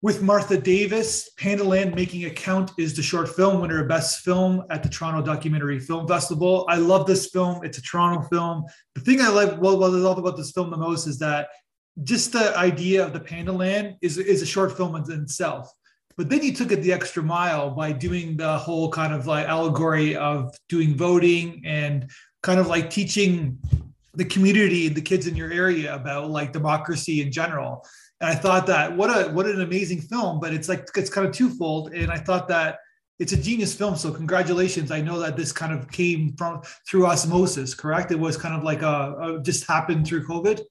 with Martha Davis. Pandaland Making a Count is the short film winner of Best Film at the Toronto Documentary Film Festival. I love this film. It's a Toronto film. The thing I like, what, what I love about this film the most is that just the idea of the Pandaland is, is a short film in itself. But then you took it the extra mile by doing the whole kind of like allegory of doing voting and kind of like teaching the community, the kids in your area about like democracy in general and I thought that what a what an amazing film, but it's like it's kind of twofold. And I thought that it's a genius film. So congratulations. I know that this kind of came from through osmosis, correct? It was kind of like a, a just happened through COVID.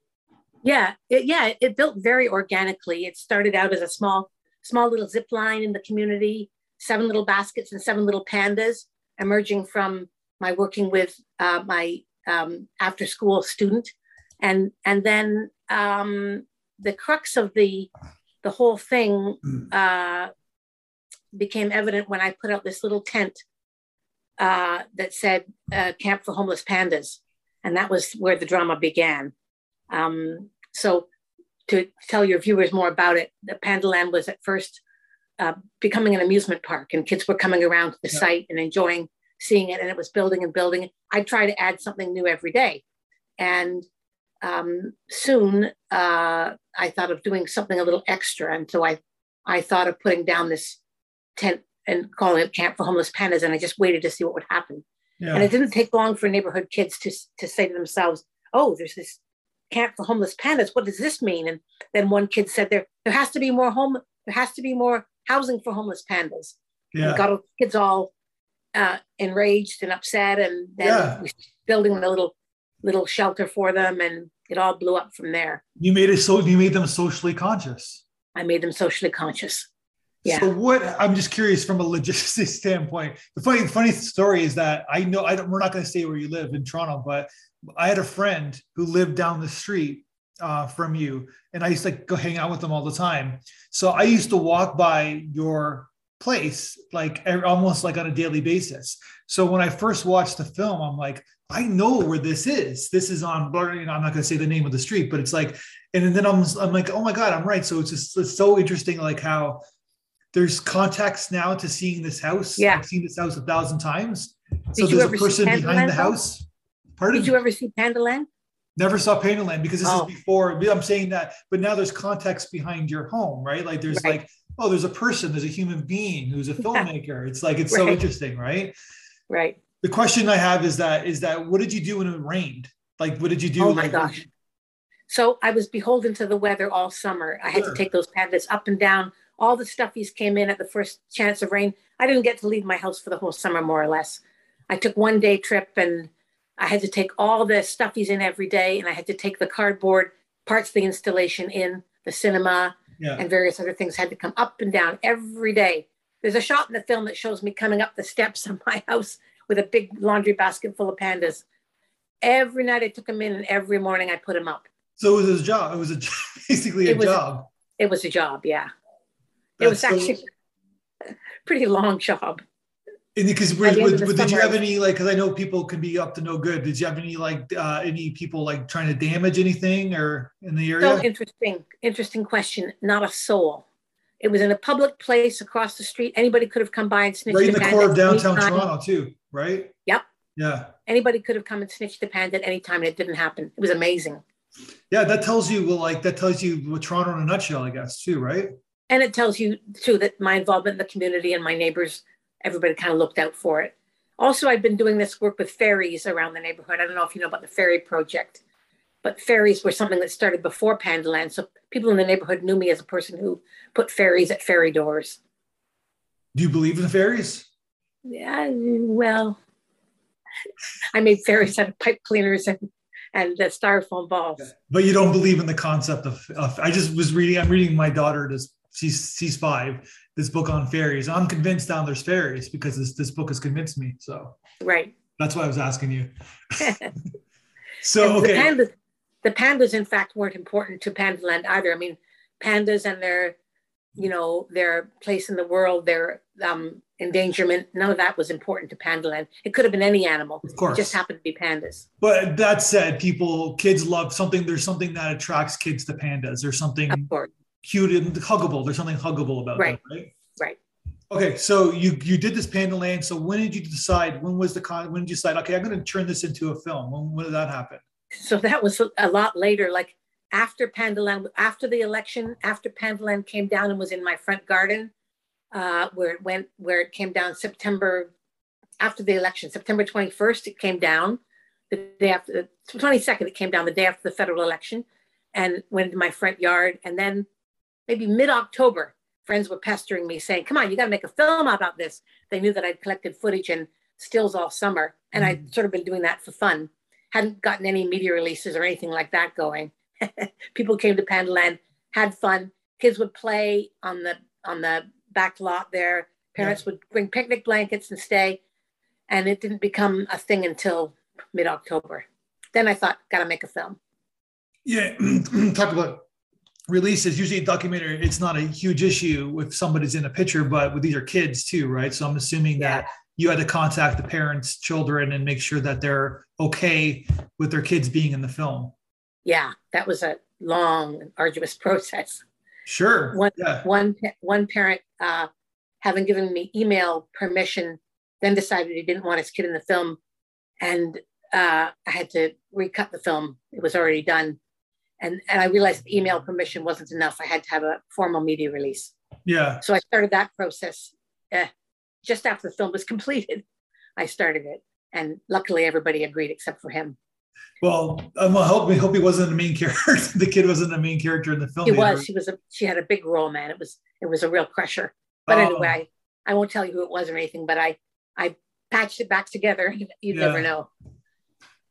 Yeah, it, yeah, it built very organically. It started out as a small, small little zip line in the community, seven little baskets and seven little pandas, emerging from my working with uh, my um, after school student, and and then um, the crux of the the whole thing mm. uh, became evident when I put out this little tent uh, that said uh, "Camp for Homeless Pandas," and that was where the drama began. Um, so, to tell your viewers more about it, the Pandaland was at first uh, becoming an amusement park, and kids were coming around to the yeah. site and enjoying seeing it, and it was building and building. I try to add something new every day, and um, soon uh, I thought of doing something a little extra. And so I, I thought of putting down this tent and calling it Camp for Homeless Pandas. And I just waited to see what would happen. Yeah. And it didn't take long for neighborhood kids to, to say to themselves, oh, there's this camp for homeless pandas. What does this mean? And then one kid said there, there has to be more home, there has to be more housing for homeless pandas. Yeah. And got kids all uh, enraged and upset. And then yeah. building a little little shelter for them and it all blew up from there. You made it so you made them socially conscious. I made them socially conscious. Yeah. so what i'm just curious from a logistics standpoint. The funny funny story is that i know i don't we're not going to say where you live in toronto but i had a friend who lived down the street uh, from you and i used to like, go hang out with them all the time. So i used to walk by your place like almost like on a daily basis so when i first watched the film i'm like I know where this is. This is on, you know, I'm not going to say the name of the street, but it's like, and then I'm, I'm like, oh my God, I'm right. So it's just, it's so interesting, like how there's context now to seeing this house. Yeah. I've seen this house a thousand times. So there's a person behind the house. Pardon? Did you ever see Pandaland? Never saw Pandaland because this oh. is before. I'm saying that, but now there's context behind your home, right? Like there's right. like, oh, there's a person, there's a human being who's a filmmaker. It's like it's right. so interesting, right? Right the question I have is that is that what did you do when it rained? Like, what did you do? Oh my like, gosh! So I was beholden to the weather all summer. I had sure. to take those pandas up and down. All the stuffies came in at the first chance of rain. I didn't get to leave my house for the whole summer, more or less. I took one day trip and I had to take all the stuffies in every day, and I had to take the cardboard parts of the installation in the cinema yeah. and various other things had to come up and down every day. There's a shot in the film that shows me coming up the steps of my house with a big laundry basket full of pandas. Every night I took them in, and every morning I put them up. So it was his job. It was a, basically a it job. It was a job, yeah. That's it was actually so... a pretty long job. And because did you have any like? Because I know people can be up to no good. Did you have any like uh, any people like trying to damage anything or in the area? So interesting, interesting question. Not a soul. It was in a public place across the street. Anybody could have come by and snitched. Right in the core of downtown Toronto, too right? Yep. Yeah. Anybody could have come and snitched the pants at any time, and it didn't happen. It was amazing. Yeah, that tells you well, like that tells you what Toronto in a nutshell, I guess, too, right? And it tells you too that my involvement in the community and my neighbors, everybody kind of looked out for it. Also, I've been doing this work with fairies around the neighborhood. I don't know if you know about the fairy project, but fairies were something that started before Pandaland. So people in the neighborhood knew me as a person who put fairies at fairy doors. Do you believe in fairies? Yeah, well, I made fairies out of pipe cleaners and and the styrofoam balls. But you don't believe in the concept of, of I just was reading. I'm reading my daughter. This she's she's five. This book on fairies. I'm convinced down there's fairies because this this book has convinced me. So right. That's why I was asking you. so okay. The pandas, the pandas, in fact, weren't important to Pandaland either. I mean, pandas and their, you know, their place in the world, their um, endangerment. None of that was important to Pandaland. It could have been any animal. Of course. It just happened to be pandas. But that said, people, kids love something. There's something that attracts kids to pandas. There's something. Of course. Cute and huggable. There's something huggable about Right. them, right? Right. Okay, so you you did this Panda Land. So when did you decide? When was the con? When did you decide? Okay, I'm going to turn this into a film. When, when did that happen? So that was a lot later, like after Pandaland, after the election, after Pandaland came down and was in my front garden, uh, where it went, where it came down September, after the election, September 21st, it came down. The day after, the 22nd, it came down the day after the federal election and went into my front yard. And then maybe mid October, friends were pestering me saying, come on, you got to make a film about this. They knew that I'd collected footage and stills all summer. And I'd mm. sort of been doing that for fun. Hadn't gotten any media releases or anything like that going. People came to Pandaland, had fun. Kids would play on the on the back lot there. Parents would bring picnic blankets and stay. And it didn't become a thing until mid October. Then I thought, gotta make a film. Yeah, talk about releases. Usually, a documentary, it's not a huge issue if somebody's in a picture, but with these are kids too, right? So I'm assuming that you had to contact the parents, children, and make sure that they're okay with their kids being in the film. Yeah, that was a long, and arduous process. Sure. One, yeah. one, one parent, uh, having given me email permission, then decided he didn't want his kid in the film, and uh, I had to recut the film. It was already done, and and I realized email permission wasn't enough. I had to have a formal media release. Yeah. So I started that process uh, just after the film was completed. I started it, and luckily everybody agreed except for him. Well, um, I hope, hope he wasn't the main character. the kid wasn't the main character in the film. He either. was. She was a. She had a big role, man. It was. It was a real crusher. But Oh. anyway, I, I won't tell you who it was or anything. But I, I patched it back together. You'd, you'd never know.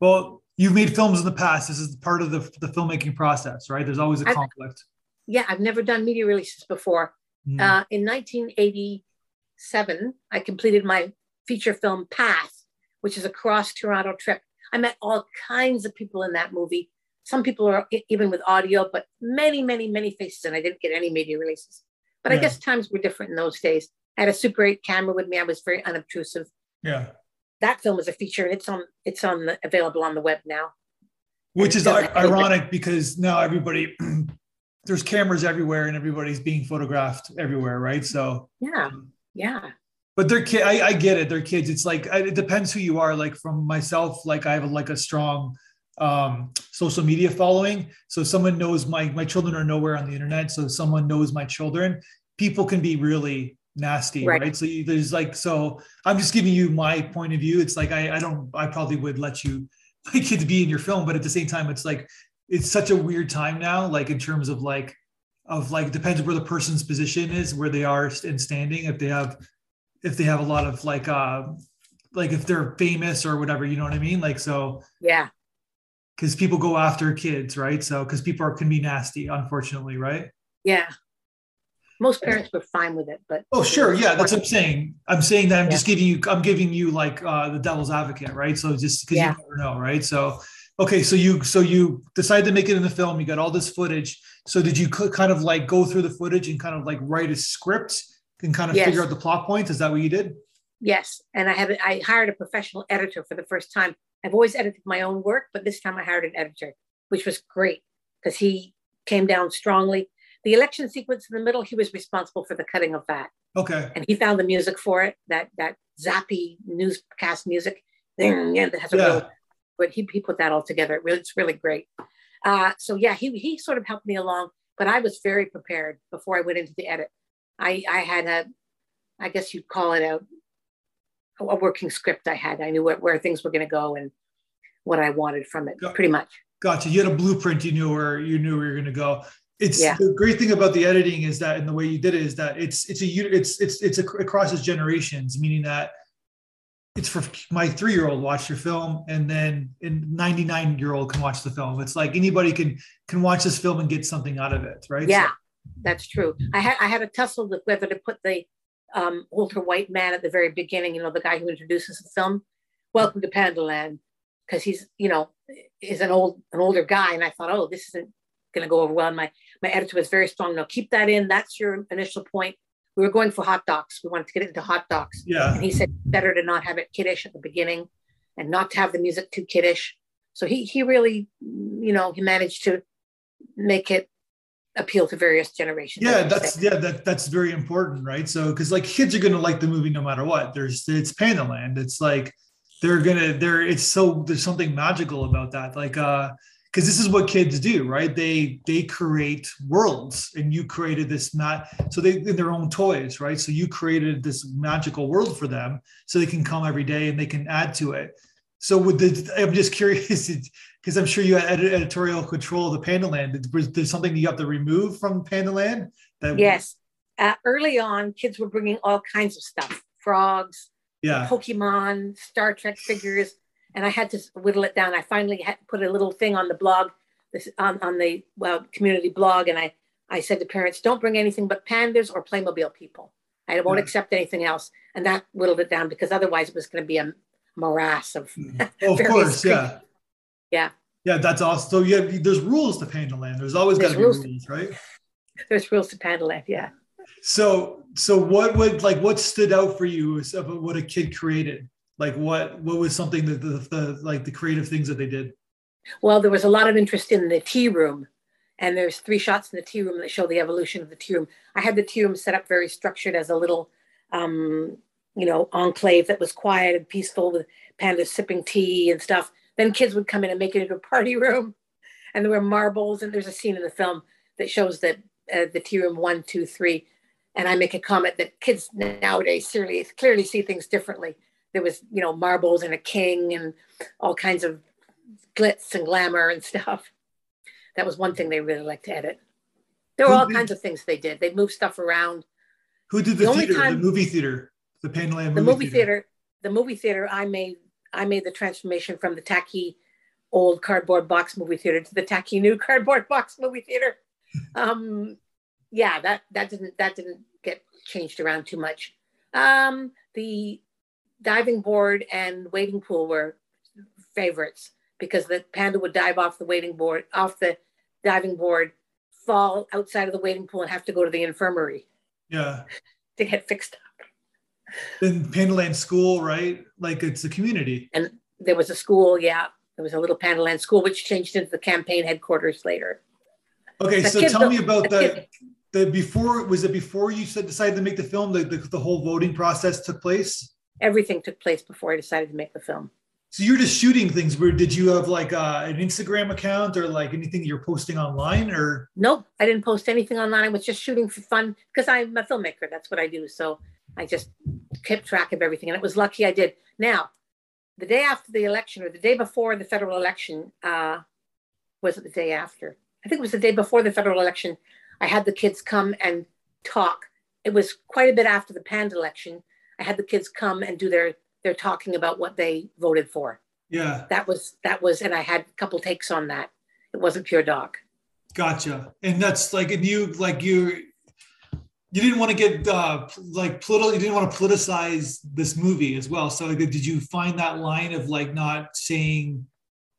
Well, you've made films in the past. This is part of the, the filmmaking process, right? There's always a I- conflict. Yeah, I've never done media releases before. Mm. Uh, in 1987, I completed my feature film Path, which is a cross Toronto trip. I met all kinds of people in that movie. Some people are even with audio, but many, many, many faces, and I didn't get any media releases. But I guess times were different in those days. I had a Super 8 camera with me. I was very unobtrusive. yeah. That film is a feature, and it's on it's on the, available on the web now. Which is doesn't ir- have any- ironic because now everybody, there's cameras everywhere and everybody's being photographed everywhere, right? So, Yeah, yeah, but they're kid. I, I get it. They're kids. It's like it depends who you are. Like from myself, like I have like a strong um social media following. So someone knows my my children are nowhere on the internet. So someone knows my children, people can be really nasty, Right. right? So you, there's like so I'm just giving you my point of view. It's like I I don't I probably would let you my kids be in your film, but at the same time, it's like it's such a weird time now, like in terms of like of like depends where the person's position is, where they are in standing. If they have if they have a lot of like uh like if they're famous or whatever, you know what I mean? Like so yeah, because people go after kids, right? So because people are can be nasty, unfortunately, right? yeah. Most parents were fine with it, but Oh, sure, yeah, that's what I'm saying. I'm saying that I'm just giving you, I'm giving you like uh, the devil's advocate, right? So just because Yeah. you never know, right? So, okay, so you, so you decided to make it in the film. You got all this footage. So did you kind of like go through the footage and kind of like write a script and kind of Yes. figure out the plot points? Is that what you did? Yes, and I have I hired a professional editor for the first time. I've always edited my own work, but this time I hired an editor, which was great because he came down strongly. The election sequence in the middle, he was responsible for the cutting of that, Okay. and he found the music for it. That that zappy newscast music, thing yeah, that has a Yeah. real. But he, he put that all together. It really- It's really great. Uh, so yeah, he he sort of helped me along, but I was very prepared before I went into the edit. I I had a, I guess you'd call it a a working script I had. I knew where, where things were going to go and what I wanted from it, pretty much. Gotcha. You had a blueprint. You knew where you knew where you're going to go. It's Yeah. the great thing about the editing is that, and the way you did it is that it's it's a it's it's it's a, it crosses generations, meaning that it's for my three year old watch your film, and then a 99 year old can watch the film. It's like anybody can can watch this film and get something out of it, right? Yeah, that's true. I had I had a tussle with whether to put the um, older white man at the very beginning. You know, the guy who introduces the film. Welcome to Pandaland, because he's you know is an old an older guy, and I thought, oh, this isn't going to go over well. And my my editor was very strong. No, keep that in. That's your initial point. We were going for hot docs. We wanted to get it into hot docs. yeah, And he said better to not have it kiddish at the beginning and not to have the music too kiddish. So he he really, you know, he managed to make it appeal to various generations. Yeah, that's yeah, that that's very important, right? So because like kids are gonna like the movie no matter what. There's it's Pandaland. It's like they're gonna they're it's so there's something magical about that. Like uh because this is what kids do, right? They they create worlds, and you created this not So they in their own toys, right? So you created this magical world for them, so they can come every day and they can add to it. So with the, I'm just curious because I'm sure you had editorial control of the Pandaland. Was there something you have to remove from Pandaland? That was yes, uh, early on, kids were bringing all kinds of stuff: frogs, yeah, Pokemon, Star Trek figures and I had to whittle it down. I finally had put a little thing on the blog, this on, on the well, community blog, and I I said to parents, don't bring anything but pandas or Playmobil people. I won't yeah. accept anything else, and that whittled it down because otherwise it was going to be a morass of. Oh, of course, yeah. Yeah. Yeah, that's awesome. So yeah, there's rules to Pandaland. There's always got to be rules, right? There's rules to Pandaland, yeah. So, so what would like what stood out for you of what a kid created? Like what what was something that the, the like the creative things that they did? Well there was a lot of interest in the tea room and there's three shots in the tea room that show the evolution of the tea room. I had the tea room set up very structured as a little um, you know enclave that was quiet and peaceful with pandas sipping tea and stuff. Then kids would come in and make it into a party room and there were marbles and there's a scene in the film that shows that uh, the tea room one two three and i make a comment that kids nowadays clearly clearly see things differently there was you know marbles and a king and all kinds of glitz and glamour and stuff. That was one thing they really liked to edit. There were all kinds of things they did. They moved stuff around. Who did the, the theater time, the movie theater the Pandaland the movie, theater. theater the movie theater i made i made the transformation from the tacky old cardboard box movie theater to the tacky new cardboard box movie theater. Um yeah that that didn't that didn't get changed around too much. Um the diving board and wading pool were favorites because the panda would dive off the wading board, off the diving board, fall outside of the wading pool and have to go to the infirmary. Yeah. To get fixed up. In Pandaland School, right? Like it's a community. And there was a school, yeah. There was a little Pandaland school, which changed into the campaign headquarters later. Okay, the so tell me about the, the before was it before you said decided to make the film the, the, the whole voting process took place everything took place before I decided to make the film. So you're just shooting things. Where did you have like uh, an Instagram account or like anything you're posting online or? Nope, I didn't post anything online. I was just shooting for fun because I'm a filmmaker. That's what I do. So I just kept track of everything, and it was lucky I did. Now, the day after the election, or the day before the federal election, uh, was it the day after? I think it was the day before the federal election. I had the kids come and talk. It was quite a bit after the Panda election I had the kids come and do their their talking about what they voted for. Yeah. That was that was and I had a couple takes on that. It wasn't pure doc. Gotcha. And that's like and you like you you didn't want to get uh, like political you didn't want to politicize this movie as well so like, did you find that line of like not saying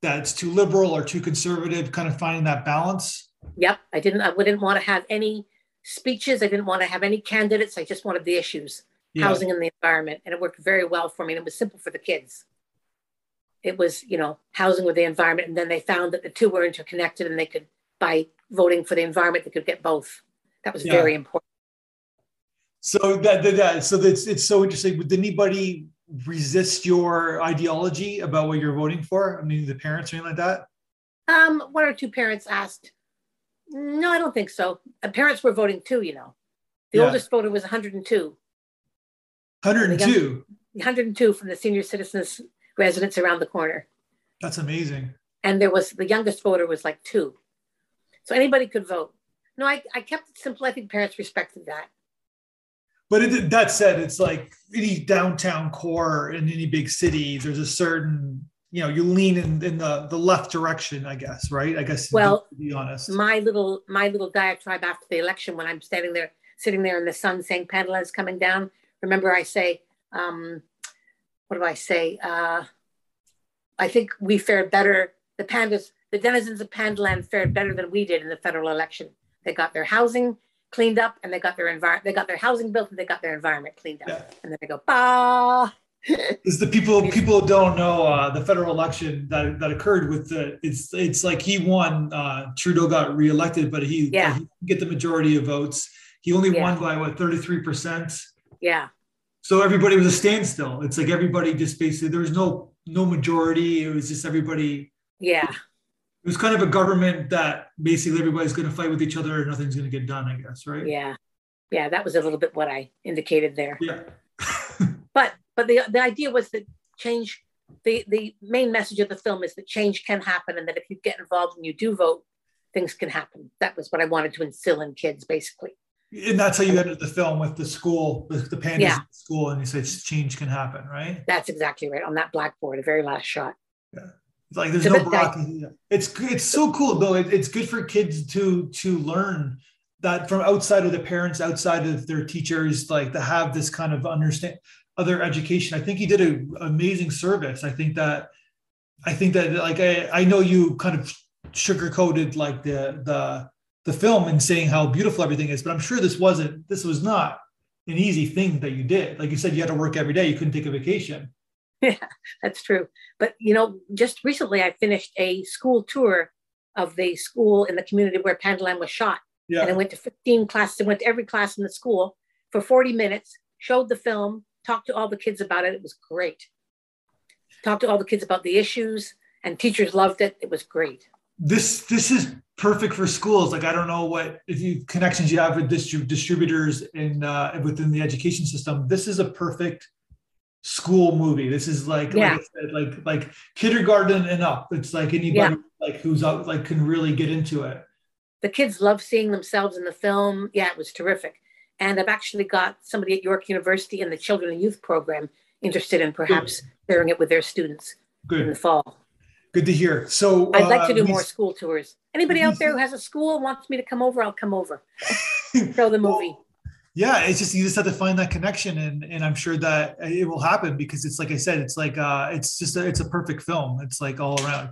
that it's too liberal or too conservative kind of finding that balance yep i didn't i wouldn't want to have any speeches i didn't want to have any candidates i just wanted the issues yeah. housing and the environment. And it worked very well for me. And it was simple for the kids. It was, you know, housing with the environment. And then they found that the two were interconnected and they could, by voting for the environment, they could get both. That was yeah. very important. So that, that, that so that's it's so interesting. Did anybody resist your ideology about what you're voting for? I mean, the parents or anything like that? Um, one or two parents asked. No, I don't think so. Parents were voting too, you know. The yeah. oldest voter was 102. 102. 102 from the senior citizens residents around the corner. That's amazing. And there was the youngest voter was like two. So anybody could vote. No, I, I kept it simple. I think parents respected that. But it, that said, it's like any downtown core in any big city, there's a certain, you know, you lean in, in the, the left direction, I guess, right? I guess well, to be honest. My little my little diatribe after the election when I'm standing there, sitting there in the sun saying Pandaland is coming down, Remember, I say, um, what do I say? Uh, I think we fared better. The pandas, the denizens of Pandaland fared better than we did in the federal election. They got their housing cleaned up and they got their environment, they got their housing built and they got their environment cleaned up. Yeah. And then they go, bah. Is the people people don't know uh, the federal election that that occurred with the it's it's like he won uh, Trudeau got reelected but he, Yeah. he didn't get the majority of votes he only Yeah. won by what 33 percent Yeah. So everybody was a standstill it's like everybody just basically there was no no majority it was just everybody Yeah. it was kind of a government that basically everybody's going to fight with each other and nothing's going to get done I guess right Yeah. Yeah. That was a little bit what I indicated there. yeah But but the the idea was that change the the main message of the film is that change can happen and that if you get involved and you do vote, things can happen. That was what I wanted to instill in kids basically. And that's how you ended the film with the school the, the pandas Yeah. in school and you said change can happen right That's exactly right on that blackboard, the very last shot. It's like there's So no broccoli. It's it's so cool though. It, it's good for kids to to learn that from outside of the parents, outside of their teachers, like to have this kind of understand other education. I think you did an amazing service. I think that I think that like I, I know you kind of sugarcoated like the the the film and saying how beautiful everything is, but I'm sure this wasn't this was not an easy thing that you did. Like you said, you had to work every day. You couldn't take a vacation. Yeah, that's true. But you know, just recently I finished a school tour of the school in the community where Pandaland was shot. Yeah. And I went to 15 classes. I went to every class in the school for 40 minutes, showed the film, talked to all the kids about it. It was great. Talked to all the kids about the issues, and teachers loved it. It was great. This this is perfect for schools like i don't know what if you connections you have with distrib- distributors in uh, within the education system this is a perfect school movie this is like Yeah. like, I said, like like kindergarten and up it's like anybody like who's out like can really get into it The kids love seeing themselves in the film. Yeah, it was terrific. And I've actually got somebody at York University in the Children and Youth Program interested in perhaps sharing it with their students in the fall. Good to hear so I'd like to uh, do more school tours. Anybody out there who has a school wants me to come over, I'll come over. Show the movie. yeah it's just you just have to find that connection and and i'm sure that it will happen because it's like i said it's like uh it's just a, it's a perfect film it's like all around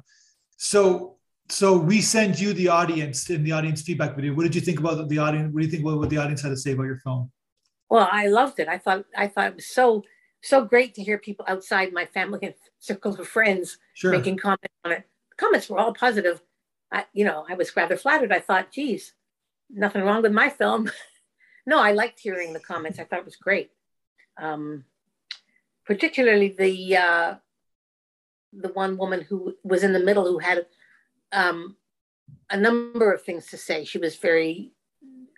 so so we send you the audience in the audience feedback video what did you think about the audience what do you think what, what the audience had to say about your film Well, I loved it. I thought I thought it was so so great to hear people outside my family and circle of friends sure making comments on it. The comments were all positive. I, you know, I was rather flattered. I thought, geez, nothing wrong with my film. no, I liked hearing the comments. I thought it was great. Um, particularly the uh, the one woman who was in the middle who had um, a number of things to say. She was very,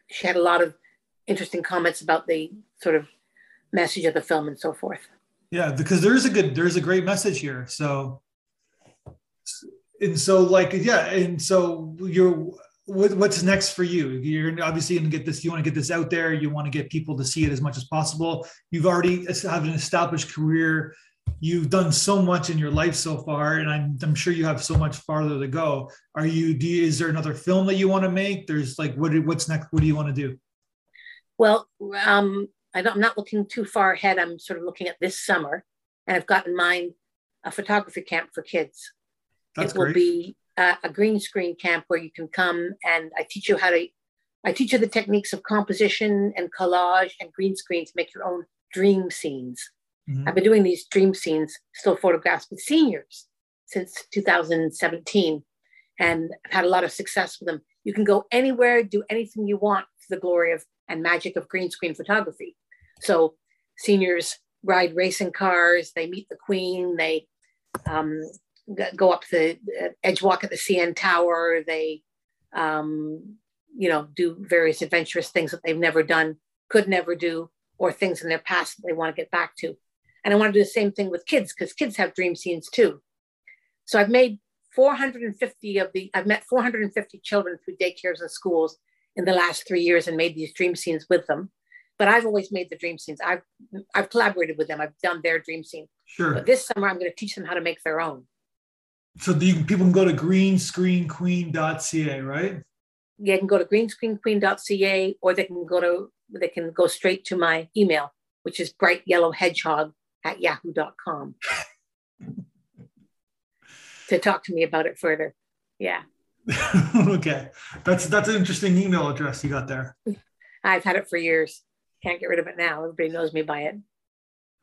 she had a lot of interesting comments about the sort of message of the film and so forth. yeah because there is a good there's a great message here so and so like yeah and so you're what, what's next for you? You're obviously going to get this you want to get this out there. You want to get people to see it as much as possible. You've already have an established career. You've done so much in your life so far and i'm, I'm sure you have so much farther to go. Are you do you, is there another film that you want to make? There's like what what's next? What do you want to do? Well, um, I I'm not looking too far ahead. I'm sort of looking at this summer, and I've got in mind a photography camp for kids. That's it will great be uh, a green screen camp where you can come and I teach you how to. I teach you the techniques of composition and collage and green screen to make your own dream scenes. Mhm. I've been doing these dream scenes, still photographs with seniors since 2017, and I've had a lot of success with them. You can go anywhere, do anything you want for the glory of and magic of green screen photography. So seniors ride racing cars, they meet the queen, they um, go up the uh, edge walk at the CN Tower, they um, you know do various adventurous things that they've never done, could never do, or things in their past that they want to get back to. And I want to do the same thing with kids because kids have dream scenes too. So I've made 450 of the, I've met 450 children through daycares and schools in the last three years and made these dream scenes with them. But I've always made the dream scenes. I've I've collaborated with them. I've done their dream scene. sure But this summer I'm going to teach them how to make their own. So you, people can go to greenscreenqueen.ca right Yeah, They can go to greenscreenqueen.ca or they can go to they can go straight to my email, which is brightyellowhedgehog at yahoo.com to talk to me about it further. Yeah. okay, that's that's an interesting email address you got there. I've had it for years. Can't get rid of it now. Everybody knows me by it.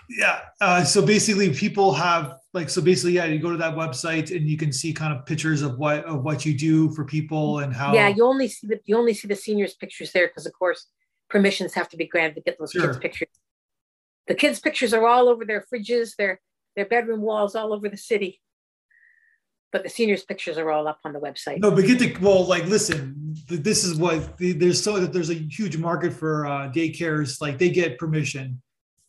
Yeah. Uh, so basically, people have like so basically, yeah. You go to that website and you can see kind of pictures of what of what you do for people and how. Yeah, you only see the you only see the seniors' pictures there because, of course, permissions have to be granted to get those sure. kids' pictures. The kids' pictures are all over their fridges, their their bedroom walls, all over the city. But the seniors' pictures are all up on the website. No, but get the well. Like, listen, this is what there's so that there's a huge market for uh, daycares. Like, they get permission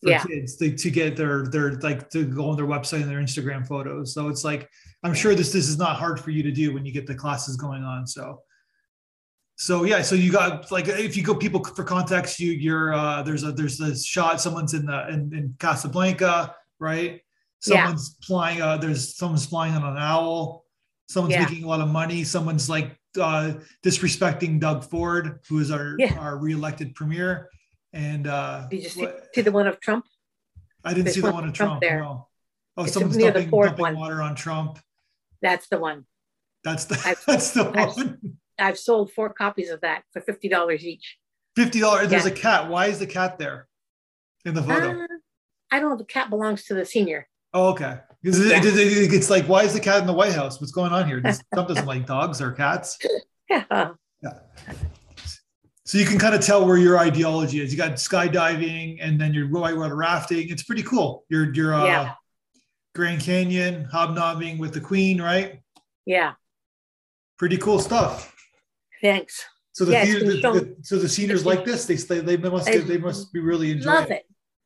for yeah. kids to, to get their their like to go on their website and their Instagram photos. So it's like I'm sure this this is not hard for you to do when you get the classes going on. So so yeah, so you got like if you go people for context, you you're uh there's a there's a shot someone's in the in, in Casablanca, right? Someone's yeah. flying uh there's someone's flying on an owl, someone's yeah. making a lot of money, someone's like uh disrespecting Doug Ford, who is our yeah. our reelected premier. And uh, did you see, see the one of Trump? I didn't There's see the one, of Trump. Trump there. No. Oh, it's someone's dumping, dumping one. water on Trump. That's the one. That's the I've, that's the I've, one. I've sold four copies of that for fifty dollars each. Fifty dollars. There's yeah. a cat. Why is the cat there in the photo? Uh, I don't know. The cat belongs to the senior. Oh, okay. Because yeah. it, it, it's like, why is the cat in the White House? What's going on here? Trump doesn't like dogs or cats. Yeah. Yeah so you can kind of tell where your ideology is. You got skydiving, and then you're whitewater rafting. It's pretty cool. You're you're uh, yeah. Grand Canyon hobnobbing with the Queen, right? Yeah. Pretty cool stuff. Thanks. So the, yeah, theater, the, the, so the seniors like this. They they they must they must be really enjoying love it. it,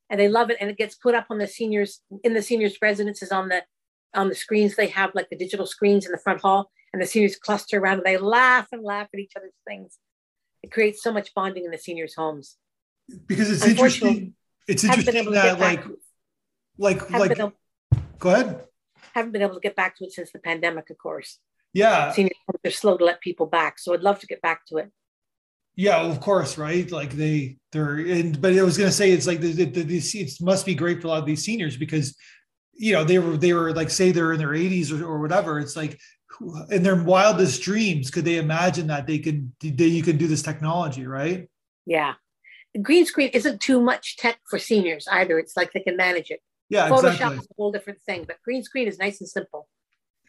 and they love it. And it gets put up on the seniors in the seniors' residences on the on the screens. They have like the digital screens in the front hall, and the seniors cluster around and they laugh and laugh at each other's things it creates so much bonding in the seniors' homes. Because it's interesting. It's interesting that like, like, like, able, go ahead. Haven't been able to get back to it since the pandemic, of course. Yeah. Seniors are slow to let people back. So I'd love to get back to it. Yeah, of course, right? Like they, they're, and but I was gonna say it's like the, the, the, it must be great for a lot of these seniors because, you know, they were they were like say they're in their 80s or, or whatever. It's like in their wildest dreams could they imagine that they could that you can do this technology right? Yeah. Green screen isn't too much tech for seniors either. It's like they can manage it. Yeah photoshop exactly. is a whole different thing but green screen is nice and simple.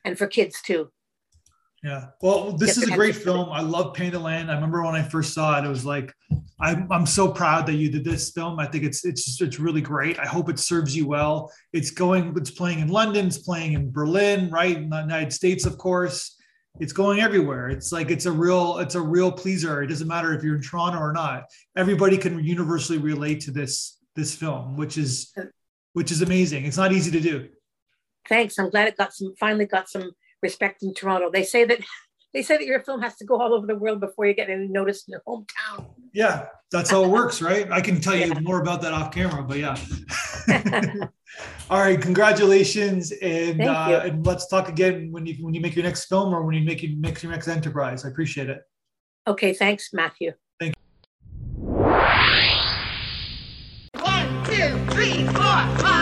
And for kids too yeah. Well, this is a great film. I love Panda Land. I remember when I first saw it, it was like, I'm, I'm so proud that you did this film. I think it's it's just, it's really great. I hope it serves you well. It's going, it's playing in London, it's playing in Berlin, right? In the United States, of course. It's going everywhere. It's like it's a real, it's a real pleaser. It doesn't matter if you're in Toronto or not. Everybody can universally relate to this this film, which is which is amazing. It's not easy to do. Thanks. I'm glad it got some finally got some respect in Toronto. They say that they say that your film has to go all over the world before you get any notice in your hometown. Yeah, that's how it works, right? I can tell you yeah. more about that off camera, but yeah. all right, congratulations, and uh, and let's talk again when you when you make your next film or when you make, you make your next enterprise. I appreciate it. Okay, thanks, Matthew. Thank you. One, two, three, four.